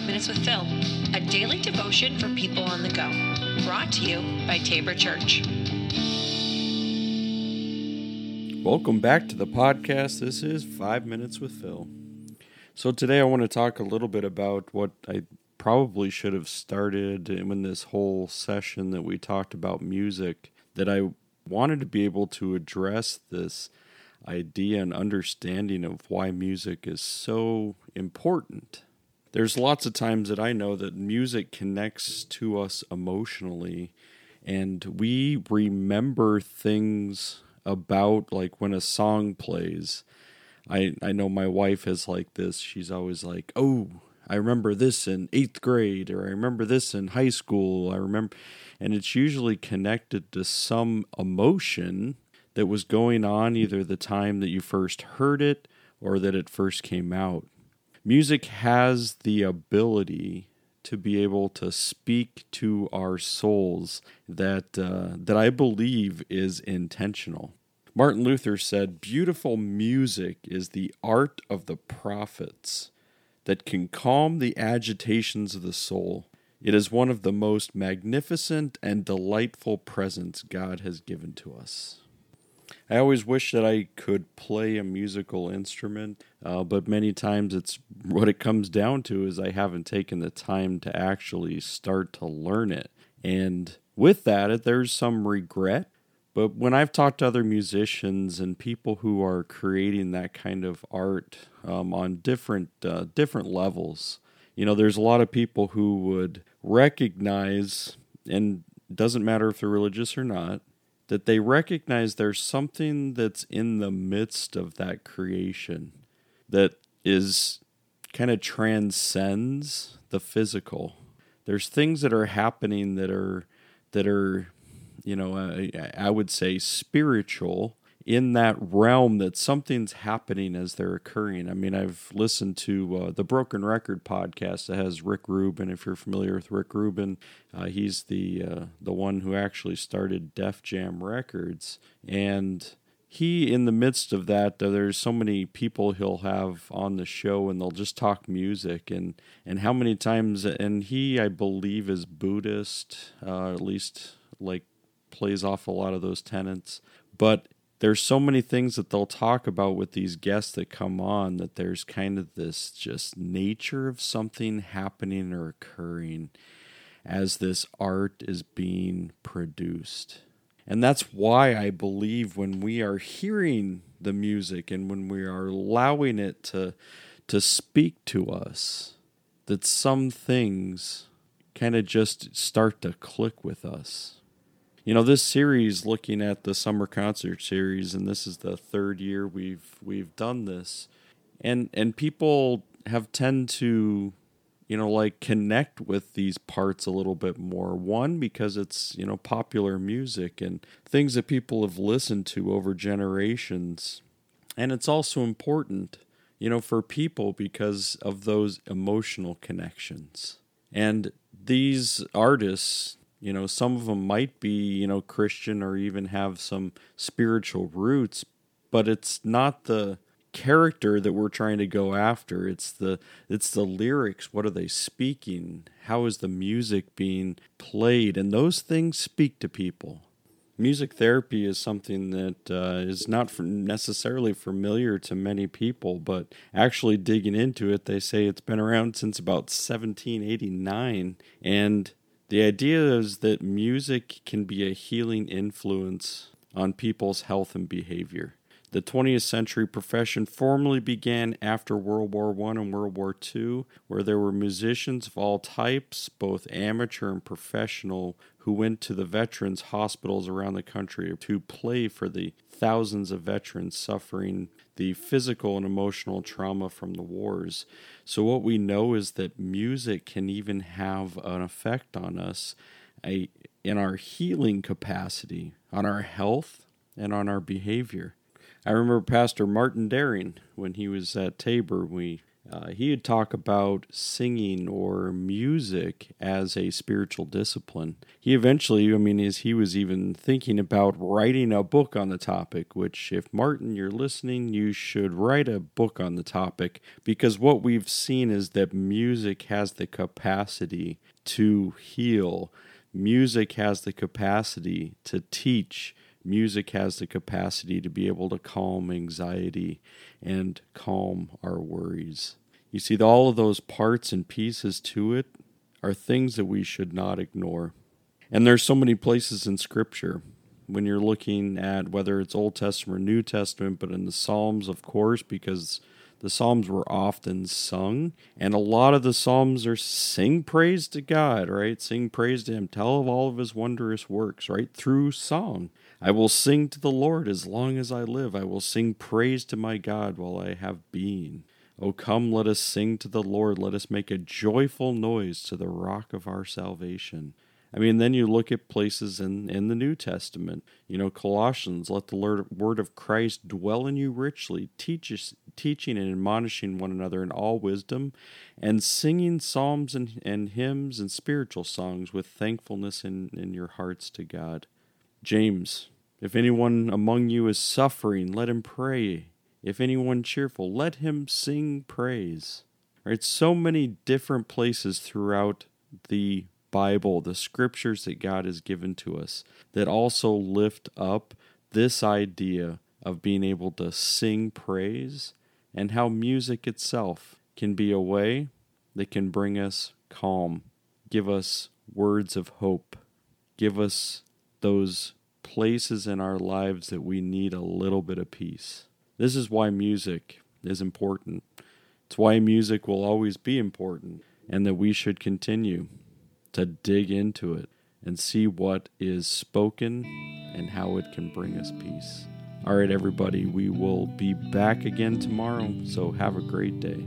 Five Minutes with Phil, a daily devotion for people on the go. Brought to you by Tabor Church. Welcome back to the podcast. This is Five Minutes with Phil. So, today I want to talk a little bit about what I probably should have started in this whole session that we talked about music, that I wanted to be able to address this idea and understanding of why music is so important. There's lots of times that I know that music connects to us emotionally, and we remember things about like when a song plays. I, I know my wife is like this. She's always like, Oh, I remember this in eighth grade, or I remember this in high school. I remember, and it's usually connected to some emotion that was going on either the time that you first heard it or that it first came out. Music has the ability to be able to speak to our souls that uh, that I believe is intentional. Martin Luther said, "Beautiful music is the art of the prophets that can calm the agitations of the soul. It is one of the most magnificent and delightful presents God has given to us." I always wish that I could play a musical instrument, uh, but many times it's what it comes down to is I haven't taken the time to actually start to learn it. And with that, there's some regret. But when I've talked to other musicians and people who are creating that kind of art um, on different uh, different levels, you know, there's a lot of people who would recognize, and doesn't matter if they're religious or not, that they recognize there's something that's in the midst of that creation that is kind of transcends the physical. There's things that are happening that are that are you know uh, I, I would say spiritual in that realm that something's happening as they're occurring. I mean, I've listened to uh, the Broken Record podcast that has Rick Rubin. If you're familiar with Rick Rubin, uh, he's the uh, the one who actually started Def Jam Records, and he in the midst of that there's so many people he'll have on the show and they'll just talk music and and how many times and he i believe is buddhist uh, at least like plays off a lot of those tenets but there's so many things that they'll talk about with these guests that come on that there's kind of this just nature of something happening or occurring as this art is being produced. And that's why I believe when we are hearing the music and when we are allowing it to to speak to us that some things kind of just start to click with us you know this series looking at the summer concert series and this is the third year we've we've done this. And and people have tend to you know like connect with these parts a little bit more. One because it's you know popular music and things that people have listened to over generations. And it's also important you know for people because of those emotional connections. And these artists you know, some of them might be, you know, Christian or even have some spiritual roots, but it's not the character that we're trying to go after. It's the it's the lyrics. What are they speaking? How is the music being played? And those things speak to people. Music therapy is something that uh, is not necessarily familiar to many people, but actually digging into it, they say it's been around since about 1789. And the idea is that music can be a healing influence on people's health and behavior. The 20th century profession formally began after World War I and World War II, where there were musicians of all types, both amateur and professional, who went to the veterans' hospitals around the country to play for the thousands of veterans suffering the physical and emotional trauma from the wars. So, what we know is that music can even have an effect on us a, in our healing capacity, on our health, and on our behavior. I remember Pastor Martin Daring when he was at Tabor. We uh, he would talk about singing or music as a spiritual discipline. He eventually, I mean, as he was even thinking about writing a book on the topic, which, if Martin, you're listening, you should write a book on the topic because what we've seen is that music has the capacity to heal, music has the capacity to teach. Music has the capacity to be able to calm anxiety and calm our worries. You see, all of those parts and pieces to it are things that we should not ignore. And there's so many places in Scripture when you're looking at whether it's Old Testament or New Testament, but in the Psalms, of course, because the Psalms were often sung, and a lot of the Psalms are sing praise to God, right? Sing praise to Him, tell of all of His wondrous works, right? Through song. I will sing to the Lord as long as I live. I will sing praise to my God while I have being. O come, let us sing to the Lord. Let us make a joyful noise to the rock of our salvation. I mean, then you look at places in, in the New Testament. You know, Colossians, let the word of Christ dwell in you richly, teach teaching and admonishing one another in all wisdom, and singing psalms and, and hymns and spiritual songs with thankfulness in, in your hearts to God. James, if anyone among you is suffering, let him pray. If anyone cheerful, let him sing praise. Right? So many different places throughout the Bible, the scriptures that God has given to us, that also lift up this idea of being able to sing praise and how music itself can be a way that can bring us calm, give us words of hope, give us those places in our lives that we need a little bit of peace. This is why music is important. It's why music will always be important, and that we should continue to dig into it and see what is spoken and how it can bring us peace. All right, everybody, we will be back again tomorrow, so have a great day.